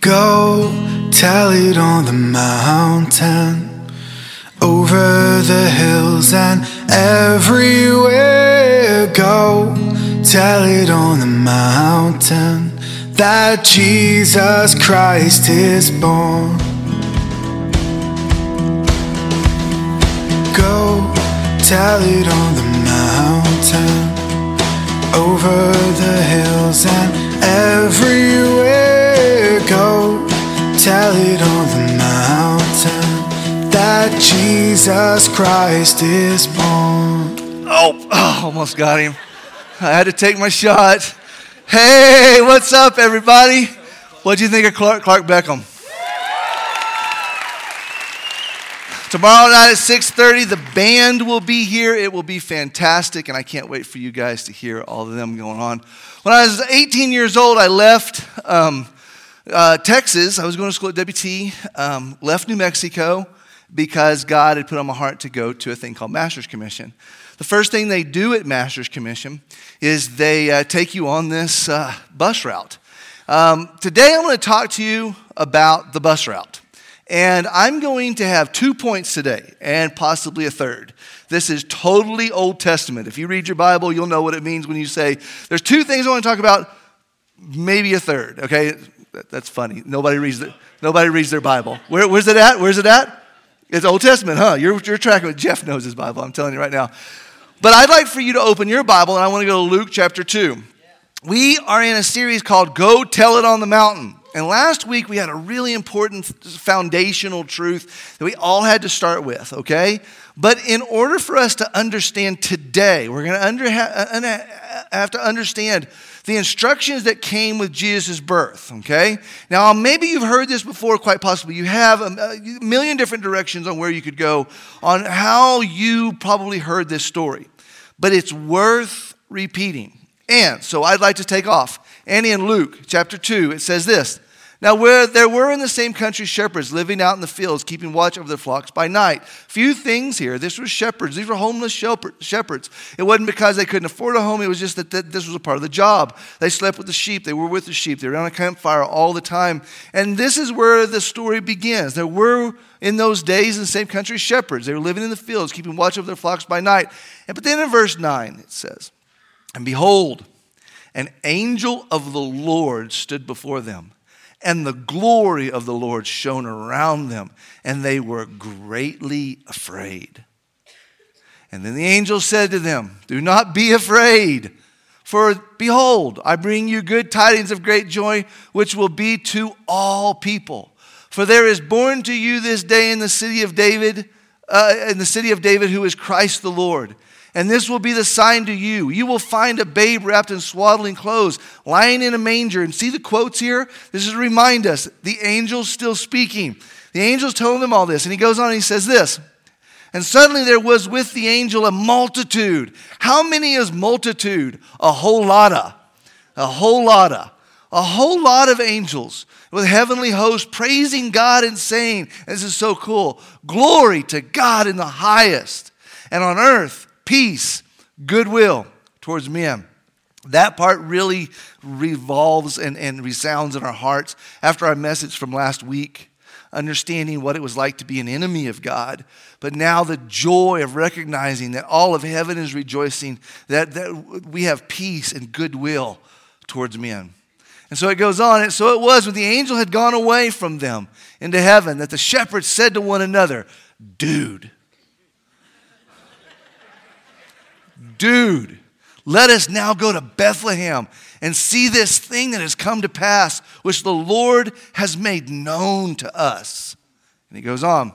Go tell it on the mountain, over the hills and everywhere. Go tell it on the mountain that Jesus Christ is born. Go tell it on the mountain, over the hills and everywhere. Go tell it on the mountain that Jesus Christ is born. Oh, oh, almost got him. I had to take my shot. Hey, what's up, everybody? What do you think of Clark, Clark Beckham? Tomorrow night at 6:30, the band will be here. It will be fantastic, and I can't wait for you guys to hear all of them going on. When I was 18 years old, I left um, uh, Texas. I was going to school at WT. Um, left New Mexico because God had put on my heart to go to a thing called Master's Commission. The first thing they do at Master's Commission is they uh, take you on this uh, bus route. Um, today, I'm going to talk to you about the bus route. And I'm going to have two points today and possibly a third. This is totally Old Testament. If you read your Bible, you'll know what it means when you say, there's two things I want to talk about, maybe a third, okay? That's funny. Nobody reads, the, nobody reads their Bible. Where, where's it at? Where's it at? It's Old Testament, huh? You're, you're tracking with Jeff knows his Bible, I'm telling you right now. But I'd like for you to open your Bible, and I want to go to Luke chapter 2. We are in a series called Go Tell It on the Mountain. And last week we had a really important foundational truth that we all had to start with, okay? But in order for us to understand today, we're going to under, uh, uh, have to understand the instructions that came with Jesus' birth, okay? Now, maybe you've heard this before, quite possibly. You have a million different directions on where you could go on how you probably heard this story, but it's worth repeating. And so I'd like to take off. Annie in Luke chapter 2, it says this now, where there were in the same country shepherds living out in the fields, keeping watch over their flocks by night. Few things here. This was shepherds. These were homeless shepherds. It wasn't because they couldn't afford a home, it was just that this was a part of the job. They slept with the sheep, they were with the sheep, they were on a campfire all the time. And this is where the story begins. There were in those days in the same country shepherds. They were living in the fields, keeping watch over their flocks by night. And but then in verse 9 it says, And behold, an angel of the Lord stood before them and the glory of the Lord shone around them, and they were greatly afraid. And then the angel said to them, Do not be afraid, for behold, I bring you good tidings of great joy, which will be to all people. For there is born to you this day in the city of David, uh, in the city of David, who is Christ the Lord. And this will be the sign to you. You will find a babe wrapped in swaddling clothes, lying in a manger. And see the quotes here? This is to remind us the angel's still speaking. The angel's telling them all this. And he goes on and he says this. And suddenly there was with the angel a multitude. How many is multitude? A whole lot of. A whole lot of. A whole lot of angels with heavenly hosts praising God and saying, This is so cool. Glory to God in the highest. And on earth, peace, goodwill towards men. That part really revolves and, and resounds in our hearts after our message from last week, understanding what it was like to be an enemy of God. But now the joy of recognizing that all of heaven is rejoicing, that, that we have peace and goodwill towards men. And so it goes on. And so it was when the angel had gone away from them into heaven that the shepherds said to one another, Dude, dude, let us now go to Bethlehem and see this thing that has come to pass, which the Lord has made known to us. And he goes on.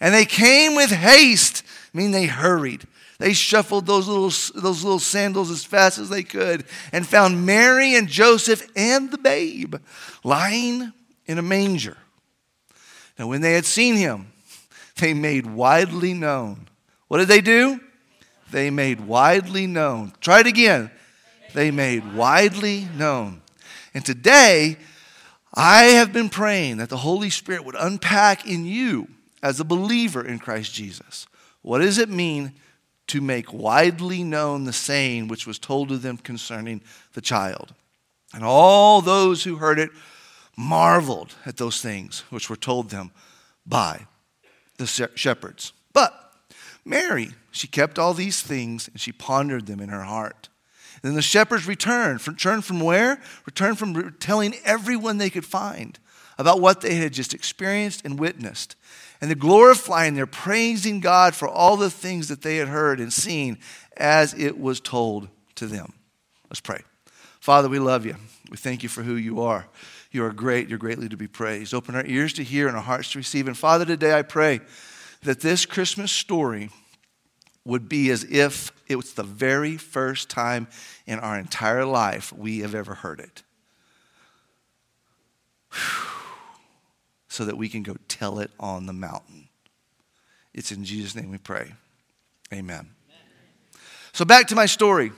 And they came with haste, I mean, they hurried. They shuffled those little, those little sandals as fast as they could and found Mary and Joseph and the babe lying in a manger. Now, when they had seen him, they made widely known. What did they do? They made widely known. Try it again. They made widely known. And today, I have been praying that the Holy Spirit would unpack in you, as a believer in Christ Jesus, what does it mean to make widely known the saying which was told to them concerning the child? And all those who heard it marveled at those things which were told them by the shepherds. But Mary, she kept all these things and she pondered them in her heart. And then the shepherds returned. Returned from where? Returned from telling everyone they could find about what they had just experienced and witnessed. And they're glorifying, they're praising God for all the things that they had heard and seen as it was told to them. Let's pray. Father, we love you. We thank you for who you are. You are great. You're greatly to be praised. Open our ears to hear and our hearts to receive. And Father, today I pray that this Christmas story would be as if it was the very first time in our entire life we have ever heard it. So that we can go tell it on the mountain. It's in Jesus' name we pray. Amen. So, back to my story.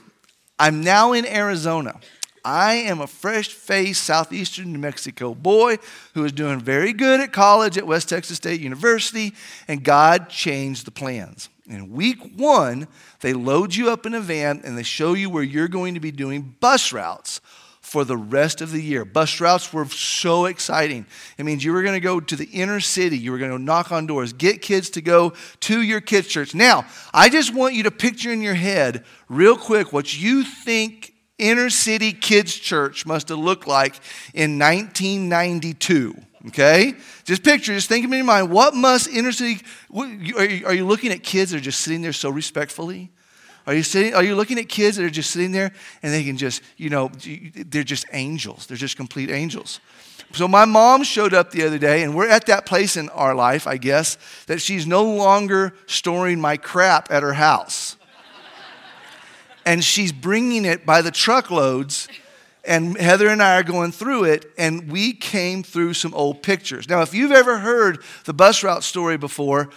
I'm now in Arizona. I am a fresh faced southeastern New Mexico boy who is doing very good at college at West Texas State University, and God changed the plans. In week one, they load you up in a van and they show you where you're going to be doing bus routes for the rest of the year. Bus routes were so exciting. It means you were going to go to the inner city, you were going to knock on doors, get kids to go to your kids' church. Now, I just want you to picture in your head, real quick, what you think inner city kids' church must have looked like in 1992. Okay? Just picture, just think of in your mind, what must inner city, what, are, you, are you looking at kids that are just sitting there so respectfully? Are you, sitting, are you looking at kids that are just sitting there and they can just, you know, they're just angels. They're just complete angels. So my mom showed up the other day, and we're at that place in our life, I guess, that she's no longer storing my crap at her house. And she's bringing it by the truckloads and Heather and I are going through it, and we came through some old pictures. Now, if you've ever heard the bus route story before,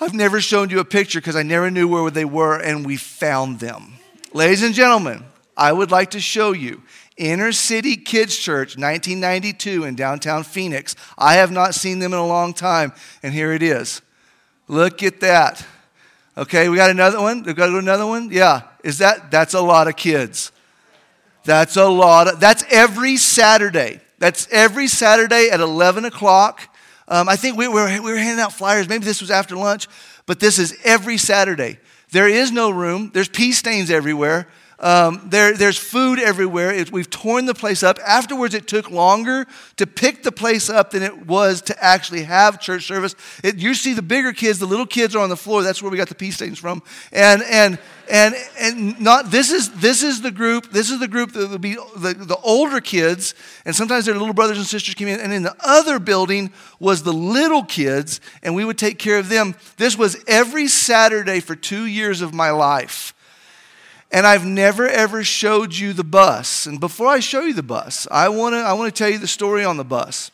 I've never shown you a picture because I never knew where they were, and we found them. Ladies and gentlemen, I would like to show you Inner City Kids Church, 1992 in downtown Phoenix. I have not seen them in a long time, and here it is. Look at that. Okay, we got another one. We got another one. Yeah, is that? That's a lot of kids. That's a lot. Of, that's every Saturday. That's every Saturday at 11 o'clock. Um, I think we were, we were handing out flyers. Maybe this was after lunch, but this is every Saturday. There is no room. There's pee stains everywhere. Um, there, there's food everywhere. It, we've torn the place up. Afterwards, it took longer to pick the place up than it was to actually have church service. It, you see the bigger kids, the little kids are on the floor. That's where we got the pee stains from. And, and, and, and not, this is, this is the group, this is the group that will be the, the older kids, and sometimes their little brothers and sisters came in. And in the other building was the little kids, and we would take care of them. This was every Saturday for two years of my life. And I've never ever showed you the bus. And before I show you the bus, I want to I want to tell you the story on the bus.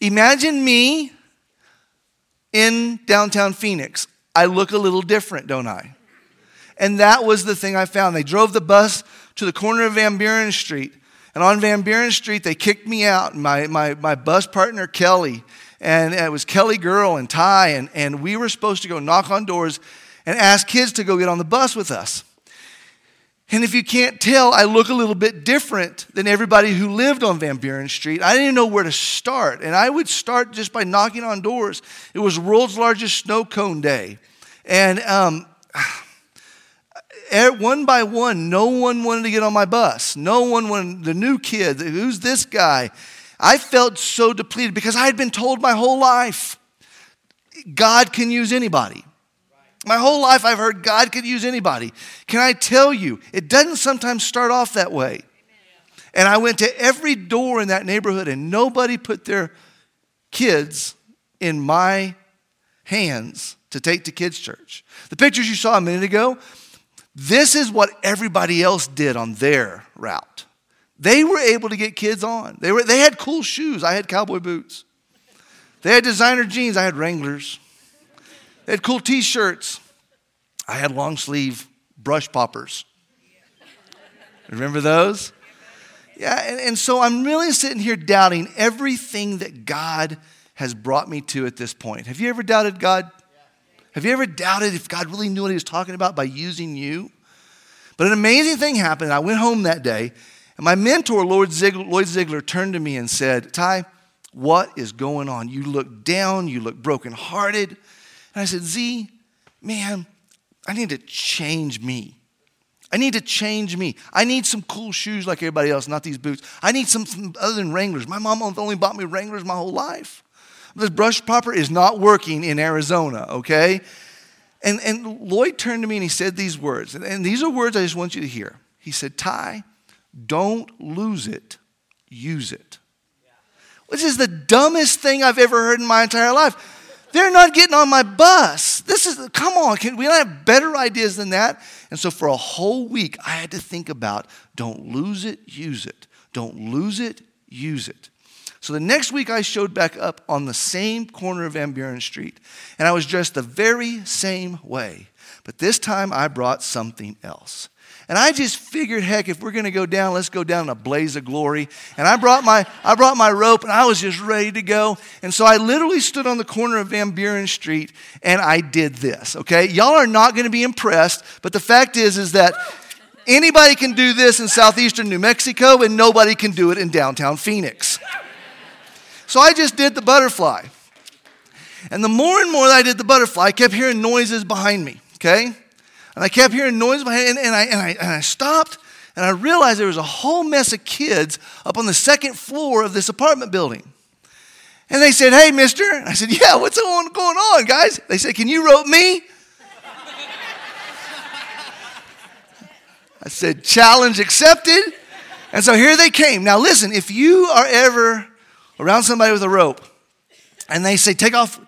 Imagine me in downtown Phoenix. I look a little different, don't I? And that was the thing I found. They drove the bus to the corner of Van Buren Street. And on Van Buren Street, they kicked me out. My, my, my bus partner, Kelly, and it was Kelly Girl and Ty, and, and we were supposed to go knock on doors and ask kids to go get on the bus with us. And if you can't tell, I look a little bit different than everybody who lived on Van Buren Street. I didn't know where to start. And I would start just by knocking on doors. It was world's largest snow cone day. And um, one by one, no one wanted to get on my bus. No one wanted, the new kid, who's this guy? I felt so depleted because I had been told my whole life God can use anybody. My whole life, I've heard God could use anybody. Can I tell you, it doesn't sometimes start off that way. And I went to every door in that neighborhood, and nobody put their kids in my hands to take to kids' church. The pictures you saw a minute ago, this is what everybody else did on their route. They were able to get kids on. They, were, they had cool shoes. I had cowboy boots. They had designer jeans. I had Wranglers. Had cool t shirts. I had long sleeve brush poppers. Remember those? Yeah, and, and so I'm really sitting here doubting everything that God has brought me to at this point. Have you ever doubted God? Have you ever doubted if God really knew what he was talking about by using you? But an amazing thing happened. I went home that day, And my mentor, Ziglar, Lloyd Ziglar, turned to me and said, Ty, what is going on? You look down, you look brokenhearted. And I said, Z, man, I need to change me. I need to change me. I need some cool shoes like everybody else, not these boots. I need something other than Wranglers. My mom only bought me Wranglers my whole life. This brush popper is not working in Arizona, okay? And, and Lloyd turned to me and he said these words, and, and these are words I just want you to hear. He said, Ty, don't lose it, use it. Which is the dumbest thing I've ever heard in my entire life. They're not getting on my bus. This is, come on, can we not have better ideas than that? And so for a whole week, I had to think about don't lose it, use it. Don't lose it, use it. So the next week, I showed back up on the same corner of Van Buren Street, and I was dressed the very same way. But this time, I brought something else. And I just figured, heck, if we're going to go down, let's go down in a blaze of glory. And I brought my I brought my rope, and I was just ready to go. And so I literally stood on the corner of Van Buren Street, and I did this. Okay, y'all are not going to be impressed, but the fact is, is that anybody can do this in southeastern New Mexico, and nobody can do it in downtown Phoenix. So I just did the butterfly. And the more and more that I did the butterfly, I kept hearing noises behind me, okay? And I kept hearing noise behind and, and, I, and, I, and I stopped and I realized there was a whole mess of kids up on the second floor of this apartment building. And they said, Hey, mister. I said, Yeah, what's going on, guys? They said, Can you rope me? I said, Challenge accepted. And so here they came. Now, listen, if you are ever around somebody with a rope and they say, Take off,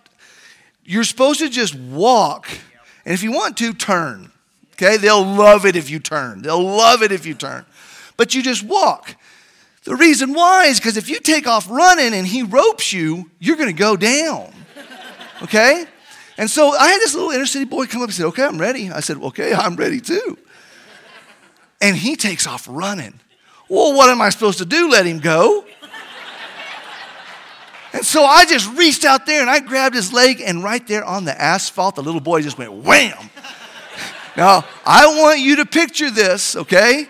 you're supposed to just walk. And if you want to, turn. Okay? They'll love it if you turn. They'll love it if you turn. But you just walk. The reason why is because if you take off running and he ropes you, you're going to go down. Okay? And so I had this little inner city boy come up and said, Okay, I'm ready. I said, Okay, I'm ready too. And he takes off running. Well, what am I supposed to do? Let him go? And so I just reached out there and I grabbed his leg, and right there on the asphalt, the little boy just went wham. Now, I want you to picture this, okay?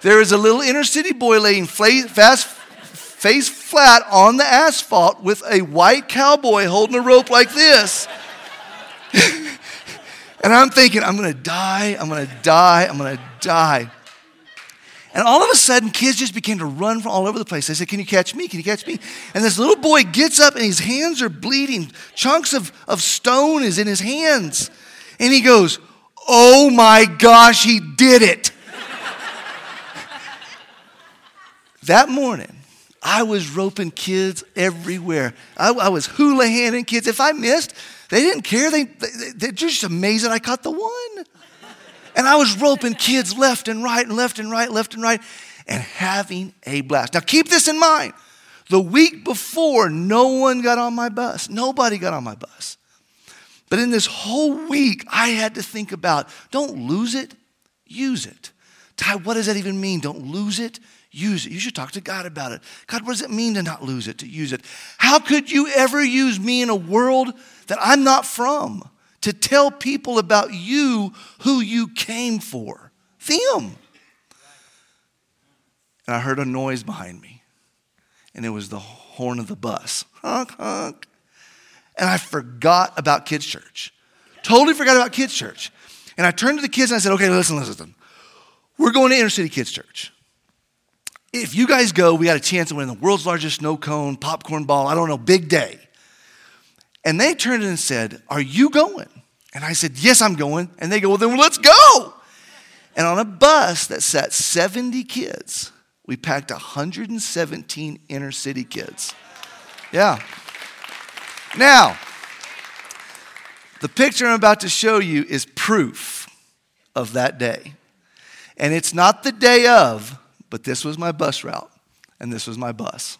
There is a little inner city boy laying fast, face flat on the asphalt with a white cowboy holding a rope like this. and I'm thinking, I'm gonna die, I'm gonna die, I'm gonna die. And all of a sudden, kids just began to run from all over the place. They said, Can you catch me? Can you catch me? And this little boy gets up and his hands are bleeding. Chunks of, of stone is in his hands. And he goes, Oh my gosh, he did it. that morning, I was roping kids everywhere. I, I was hula handing kids. If I missed, they didn't care. They, they, they're just amazed that I caught the one. And I was roping kids left and right and left and right, left and right, and having a blast. Now, keep this in mind. The week before, no one got on my bus. Nobody got on my bus. But in this whole week, I had to think about don't lose it, use it. Ty, what does that even mean? Don't lose it, use it. You should talk to God about it. God, what does it mean to not lose it, to use it? How could you ever use me in a world that I'm not from to tell people about you who you came for? Them. And I heard a noise behind me, and it was the horn of the bus. Honk, honk and I forgot about kids' church. Totally forgot about kids' church. And I turned to the kids and I said, okay, listen, listen. We're going to inner city kids' church. If you guys go, we got a chance to win the world's largest snow cone, popcorn ball, I don't know, big day. And they turned and said, Are you going? And I said, Yes, I'm going. And they go, Well, then let's go. And on a bus that sat 70 kids, we packed 117 inner city kids. Yeah. Now, the picture I'm about to show you is proof of that day. And it's not the day of, but this was my bus route, and this was my bus.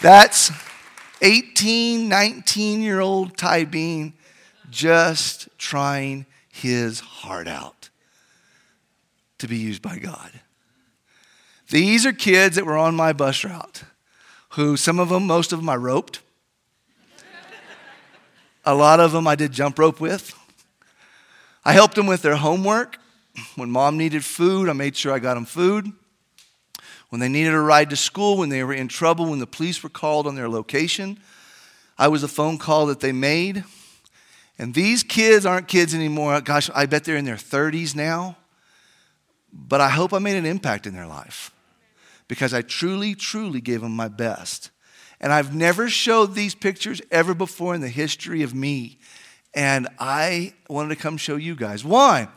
That's 18, 19 year old Ty Bean just trying his heart out to be used by God. These are kids that were on my bus route, who some of them, most of them, I roped. A lot of them I did jump rope with. I helped them with their homework. When mom needed food, I made sure I got them food. When they needed a ride to school, when they were in trouble, when the police were called on their location, I was a phone call that they made. And these kids aren't kids anymore. Gosh, I bet they're in their 30s now. But I hope I made an impact in their life because I truly, truly gave him my best. And I've never showed these pictures ever before in the history of me. And I wanted to come show you guys. Why?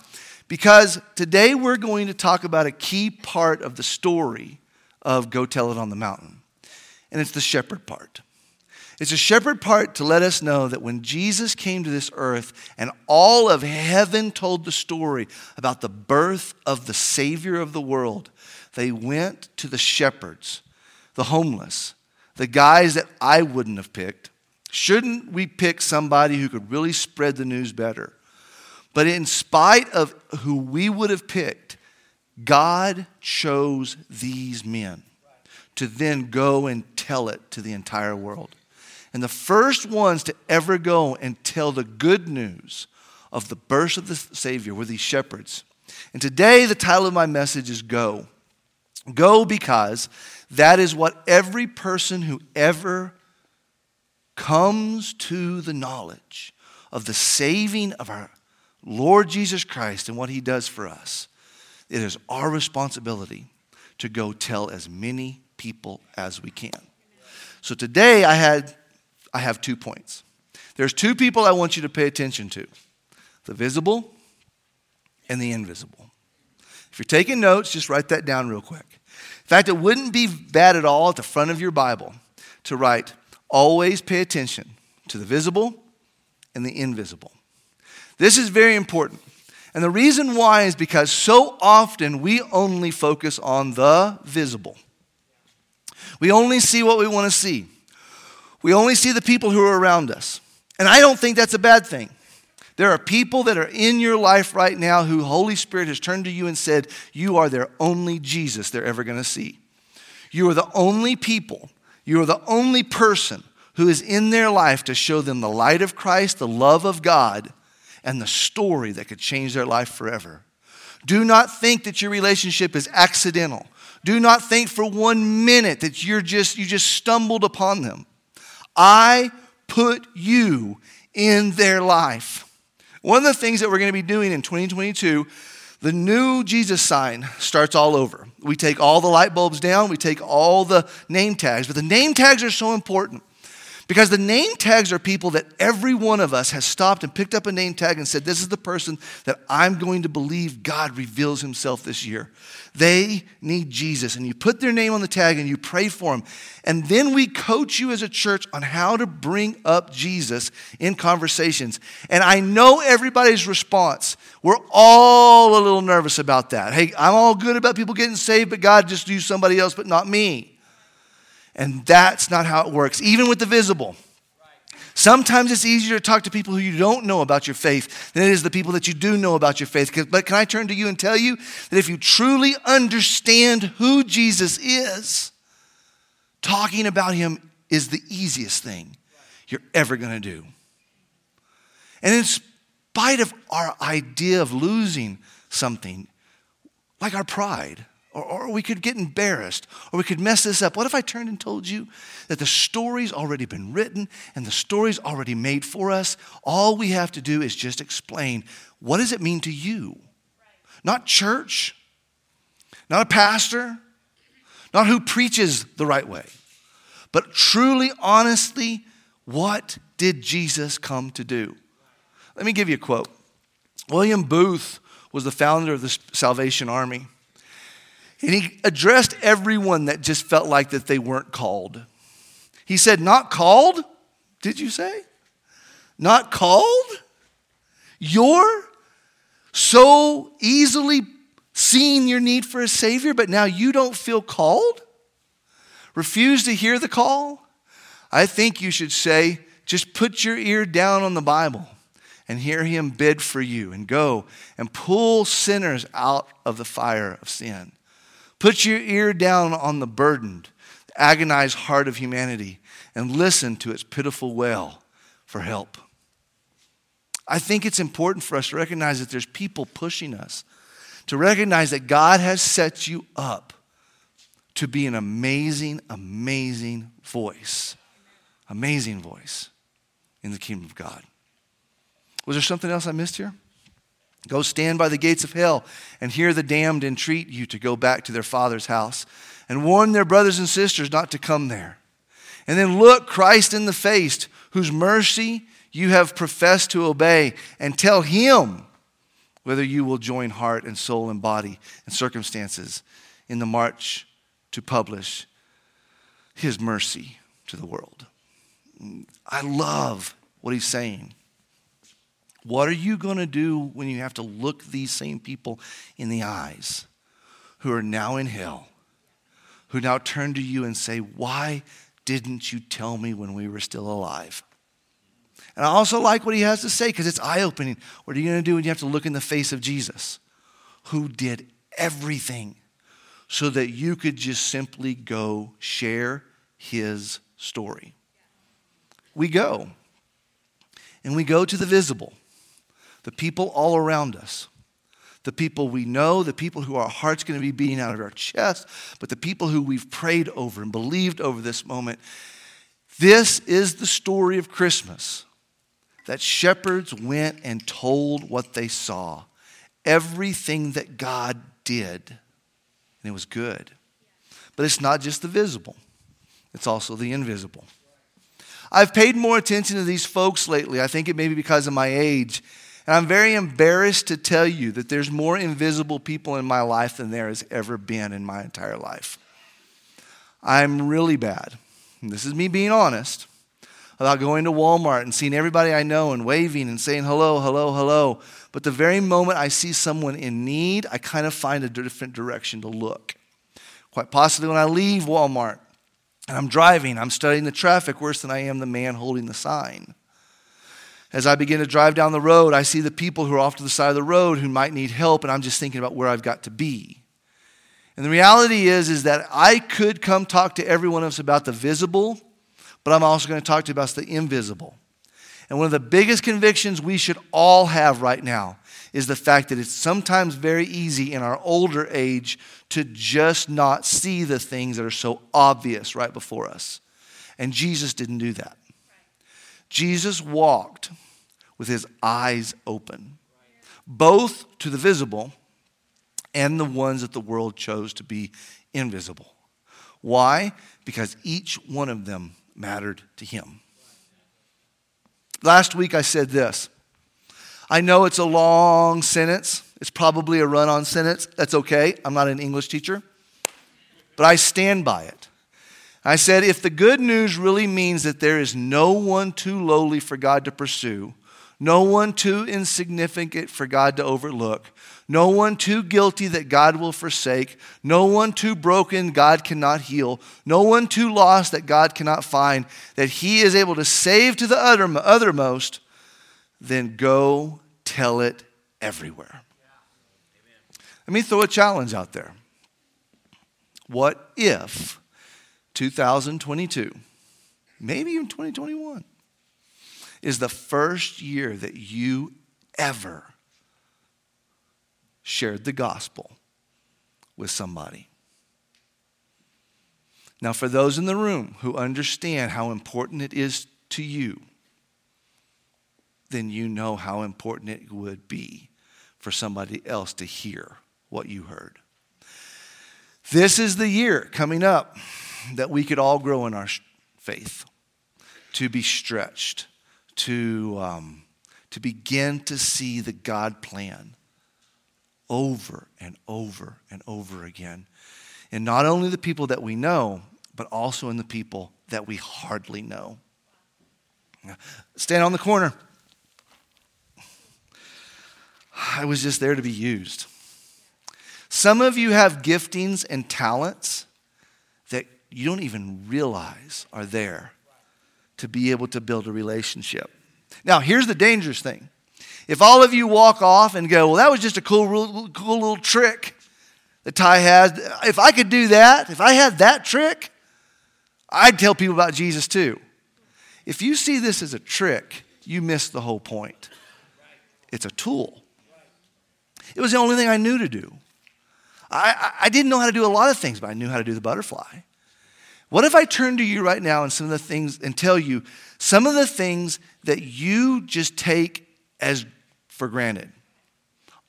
Because today we're going to talk about a key part of the story of Go Tell It on the Mountain. And it's the shepherd part. It's a shepherd part to let us know that when Jesus came to this earth and all of heaven told the story about the birth of the Savior of the world, they went to the shepherds, the homeless, the guys that I wouldn't have picked. Shouldn't we pick somebody who could really spread the news better? But in spite of who we would have picked, God chose these men to then go and tell it to the entire world. And the first ones to ever go and tell the good news of the birth of the Savior were these shepherds. And today, the title of my message is Go. Go because that is what every person who ever comes to the knowledge of the saving of our Lord Jesus Christ and what he does for us, it is our responsibility to go tell as many people as we can. So today I had I have two points. There's two people I want you to pay attention to. The visible and the invisible. If you're taking notes, just write that down real quick. Fact, it wouldn't be bad at all at the front of your Bible to write, always pay attention to the visible and the invisible. This is very important. And the reason why is because so often we only focus on the visible. We only see what we want to see. We only see the people who are around us. And I don't think that's a bad thing. There are people that are in your life right now who Holy Spirit has turned to you and said, You are their only Jesus they're ever going to see. You are the only people, you are the only person who is in their life to show them the light of Christ, the love of God, and the story that could change their life forever. Do not think that your relationship is accidental. Do not think for one minute that you're just you just stumbled upon them. I put you in their life. One of the things that we're going to be doing in 2022, the new Jesus sign starts all over. We take all the light bulbs down, we take all the name tags, but the name tags are so important. Because the name tags are people that every one of us has stopped and picked up a name tag and said, This is the person that I'm going to believe God reveals himself this year. They need Jesus. And you put their name on the tag and you pray for them. And then we coach you as a church on how to bring up Jesus in conversations. And I know everybody's response. We're all a little nervous about that. Hey, I'm all good about people getting saved, but God just use somebody else, but not me. And that's not how it works, even with the visible. Sometimes it's easier to talk to people who you don't know about your faith than it is the people that you do know about your faith. But can I turn to you and tell you that if you truly understand who Jesus is, talking about him is the easiest thing you're ever going to do. And in spite of our idea of losing something, like our pride, or, or we could get embarrassed, or we could mess this up. What if I turned and told you that the story's already been written and the story's already made for us? All we have to do is just explain what does it mean to you? Not church, not a pastor, not who preaches the right way, but truly, honestly, what did Jesus come to do? Let me give you a quote. William Booth was the founder of the Salvation Army. And he addressed everyone that just felt like that they weren't called. He said, Not called? Did you say? Not called? You're so easily seeing your need for a Savior, but now you don't feel called? Refuse to hear the call? I think you should say, just put your ear down on the Bible and hear Him bid for you and go and pull sinners out of the fire of sin. Put your ear down on the burdened, agonized heart of humanity and listen to its pitiful wail for help. I think it's important for us to recognize that there's people pushing us, to recognize that God has set you up to be an amazing, amazing voice. Amazing voice in the kingdom of God. Was there something else I missed here? Go stand by the gates of hell and hear the damned entreat you to go back to their father's house and warn their brothers and sisters not to come there. And then look Christ in the face, whose mercy you have professed to obey, and tell him whether you will join heart and soul and body and circumstances in the march to publish his mercy to the world. I love what he's saying. What are you going to do when you have to look these same people in the eyes who are now in hell, who now turn to you and say, Why didn't you tell me when we were still alive? And I also like what he has to say because it's eye opening. What are you going to do when you have to look in the face of Jesus, who did everything so that you could just simply go share his story? We go, and we go to the visible the people all around us, the people we know, the people who our heart's going to be beating out of our chest, but the people who we've prayed over and believed over this moment. This is the story of Christmas that shepherds went and told what they saw, everything that God did, and it was good. But it's not just the visible, it's also the invisible. I've paid more attention to these folks lately. I think it may be because of my age and I'm very embarrassed to tell you that there's more invisible people in my life than there has ever been in my entire life. I'm really bad. And this is me being honest about going to Walmart and seeing everybody I know and waving and saying hello, hello, hello. But the very moment I see someone in need, I kind of find a different direction to look. Quite possibly when I leave Walmart and I'm driving, I'm studying the traffic worse than I am the man holding the sign. As I begin to drive down the road, I see the people who are off to the side of the road who might need help, and I'm just thinking about where I've got to be. And the reality is, is that I could come talk to every one of us about the visible, but I'm also going to talk to you about the invisible. And one of the biggest convictions we should all have right now is the fact that it's sometimes very easy in our older age to just not see the things that are so obvious right before us. And Jesus didn't do that. Jesus walked with his eyes open, both to the visible and the ones that the world chose to be invisible. Why? Because each one of them mattered to him. Last week I said this. I know it's a long sentence. It's probably a run on sentence. That's okay. I'm not an English teacher. But I stand by it. I said, if the good news really means that there is no one too lowly for God to pursue, no one too insignificant for God to overlook, no one too guilty that God will forsake, no one too broken God cannot heal, no one too lost that God cannot find, that He is able to save to the uttermost, then go tell it everywhere. Let me throw a challenge out there. What if 2022, maybe even 2021, is the first year that you ever shared the gospel with somebody. Now, for those in the room who understand how important it is to you, then you know how important it would be for somebody else to hear what you heard. This is the year coming up that we could all grow in our faith, to be stretched, to, um, to begin to see the God plan over and over and over again. And not only the people that we know, but also in the people that we hardly know. Stand on the corner. I was just there to be used. Some of you have giftings and talents you don't even realize are there to be able to build a relationship. Now, here's the dangerous thing. If all of you walk off and go, well, that was just a cool, cool little trick that Ty has, if I could do that, if I had that trick, I'd tell people about Jesus too. If you see this as a trick, you miss the whole point. it's a tool. It was the only thing I knew to do. I, I didn't know how to do a lot of things, but I knew how to do the butterfly. What if I turn to you right now and some of the things and tell you some of the things that you just take as for granted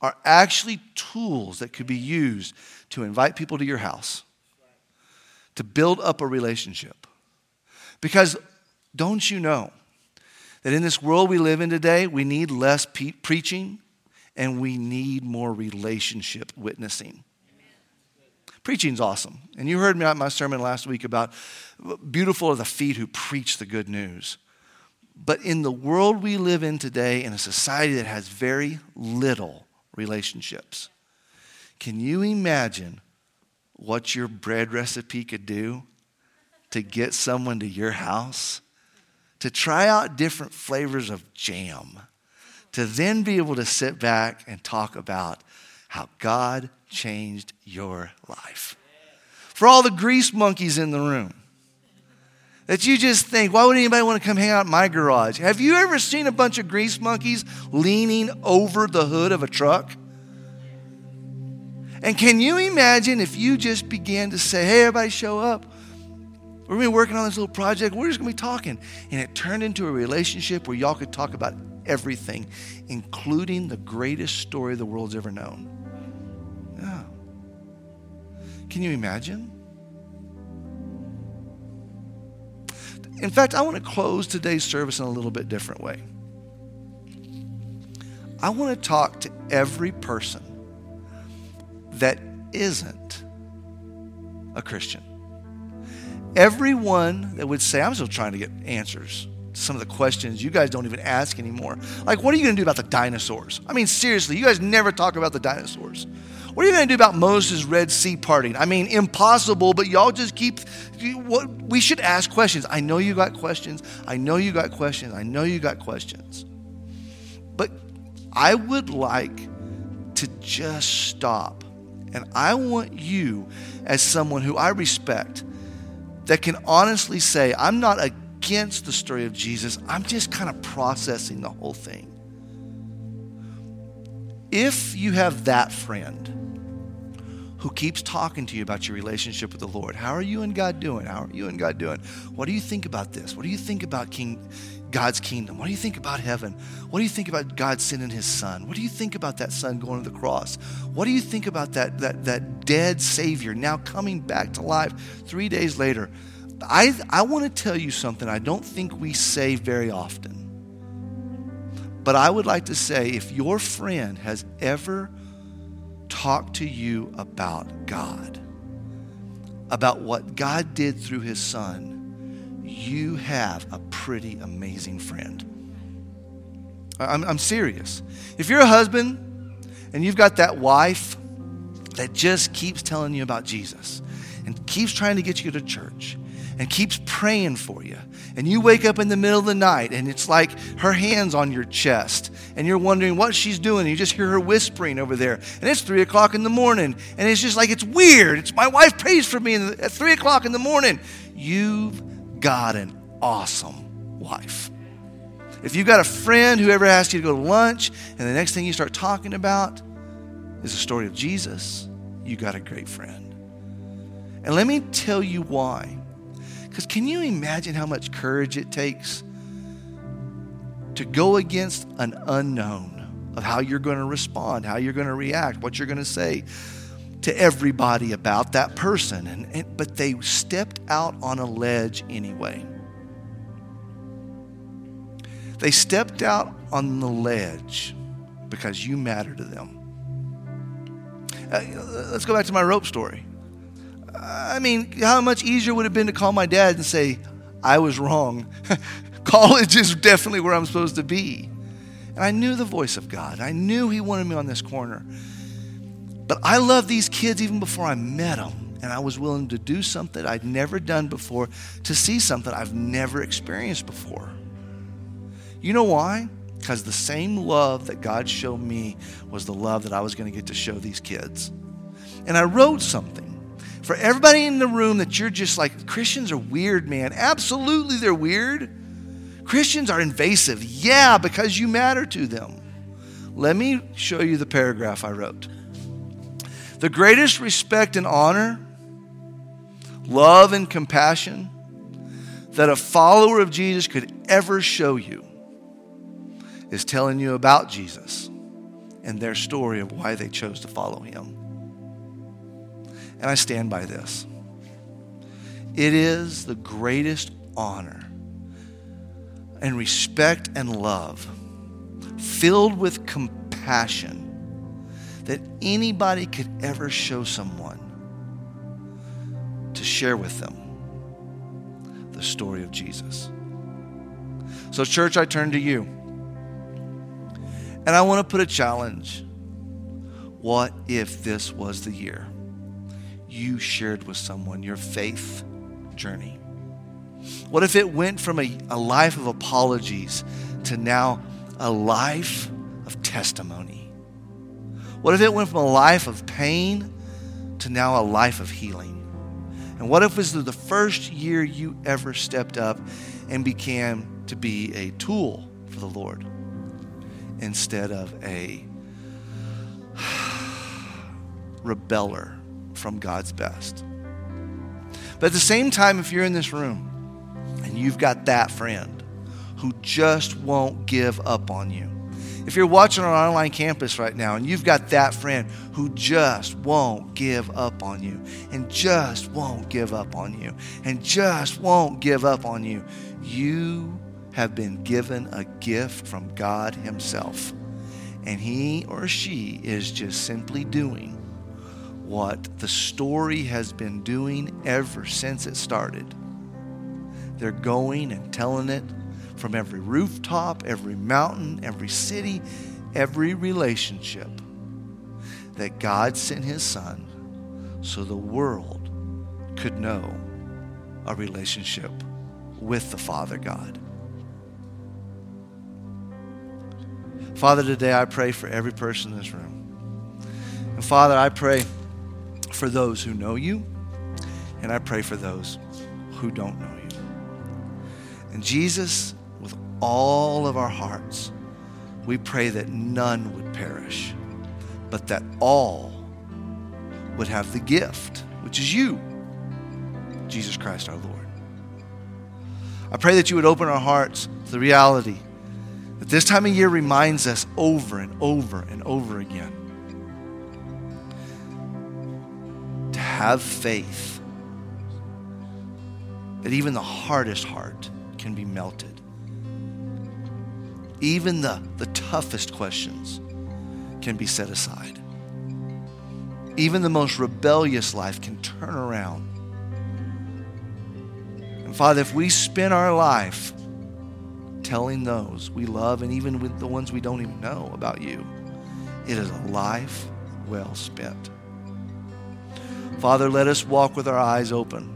are actually tools that could be used to invite people to your house, to build up a relationship. Because don't you know that in this world we live in today, we need less pe- preaching and we need more relationship witnessing. Preaching's awesome. And you heard me at my sermon last week about beautiful are the feet who preach the good news. But in the world we live in today, in a society that has very little relationships, can you imagine what your bread recipe could do to get someone to your house? To try out different flavors of jam, to then be able to sit back and talk about how God changed your life. For all the grease monkeys in the room, that you just think, why would anybody want to come hang out in my garage? Have you ever seen a bunch of grease monkeys leaning over the hood of a truck? And can you imagine if you just began to say, hey, everybody show up? We're to be working on this little project. We're just going to be talking. And it turned into a relationship where y'all could talk about everything, including the greatest story the world's ever known. Can you imagine? In fact, I want to close today's service in a little bit different way. I want to talk to every person that isn't a Christian. Everyone that would say, I'm still trying to get answers to some of the questions you guys don't even ask anymore. Like, what are you going to do about the dinosaurs? I mean, seriously, you guys never talk about the dinosaurs. What are you going to do about Moses' Red Sea parting? I mean, impossible, but y'all just keep. What, we should ask questions. I know you got questions. I know you got questions. I know you got questions. But I would like to just stop. And I want you, as someone who I respect, that can honestly say, I'm not against the story of Jesus, I'm just kind of processing the whole thing. If you have that friend, who keeps talking to you about your relationship with the Lord. How are you and God doing? How are you and God doing? What do you think about this? What do you think about King God's kingdom? What do you think about heaven? What do you think about God sending his son? What do you think about that son going to the cross? What do you think about that that that dead savior now coming back to life 3 days later? I I want to tell you something I don't think we say very often. But I would like to say if your friend has ever talk to you about God, about what God did through his son, you have a pretty amazing friend. I'm, I'm serious. If you're a husband and you've got that wife that just keeps telling you about Jesus and keeps trying to get you to church and keeps praying for you. And you wake up in the middle of the night and it's like her hands on your chest and you're wondering what she's doing. You just hear her whispering over there. And it's three o'clock in the morning. And it's just like, it's weird. It's my wife prays for me at three o'clock in the morning. You've got an awesome wife. If you've got a friend who ever asks you to go to lunch and the next thing you start talking about is the story of Jesus, you got a great friend. And let me tell you why. Because can you imagine how much courage it takes to go against an unknown of how you're going to respond, how you're going to react, what you're going to say to everybody about that person? And, and, but they stepped out on a ledge anyway. They stepped out on the ledge because you matter to them. Uh, let's go back to my rope story. I mean, how much easier would it have been to call my dad and say, I was wrong. College is definitely where I'm supposed to be. And I knew the voice of God. I knew He wanted me on this corner. But I loved these kids even before I met them. And I was willing to do something I'd never done before to see something I've never experienced before. You know why? Because the same love that God showed me was the love that I was going to get to show these kids. And I wrote something for everybody in the room that you're just like, Christians are weird, man. Absolutely, they're weird. Christians are invasive. Yeah, because you matter to them. Let me show you the paragraph I wrote. The greatest respect and honor, love and compassion that a follower of Jesus could ever show you is telling you about Jesus and their story of why they chose to follow him. And I stand by this. It is the greatest honor and respect and love, filled with compassion, that anybody could ever show someone to share with them the story of Jesus. So, church, I turn to you. And I want to put a challenge. What if this was the year you shared with someone your faith journey? What if it went from a, a life of apologies to now a life of testimony? What if it went from a life of pain to now a life of healing? And what if it was the first year you ever stepped up and began to be a tool for the Lord instead of a rebeller from God's best? But at the same time, if you're in this room and you've got that friend who just won't give up on you, if you're watching our online campus right now and you've got that friend who just won't give up on you and just won't give up on you and just won't give up on you, you have been given a gift from God Himself. And he or she is just simply doing what the story has been doing ever since it started. They're going and telling it from every rooftop, every mountain, every city, every relationship that God sent His Son so the world could know a relationship with the Father God. Father, today I pray for every person in this room. And Father, I pray for those who know you, and I pray for those who don't know you. And Jesus, with all of our hearts, we pray that none would perish, but that all would have the gift, which is you, Jesus Christ our Lord. I pray that you would open our hearts to the reality that this time of year reminds us over and over and over again have faith that even the hardest heart can be melted. Even the, the toughest questions can be set aside. Even the most rebellious life can turn around. And Father, if we spend our life telling those we love and even with the ones we don't even know about you, it is a life well spent. Father, let us walk with our eyes open.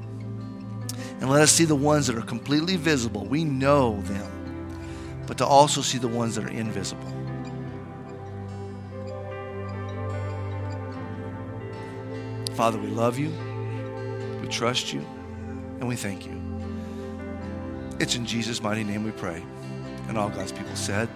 And let us see the ones that are completely visible. We know them, but to also see the ones that are invisible. Father, we love you, we trust you, and we thank you. It's in Jesus' mighty name we pray. And all God's people said,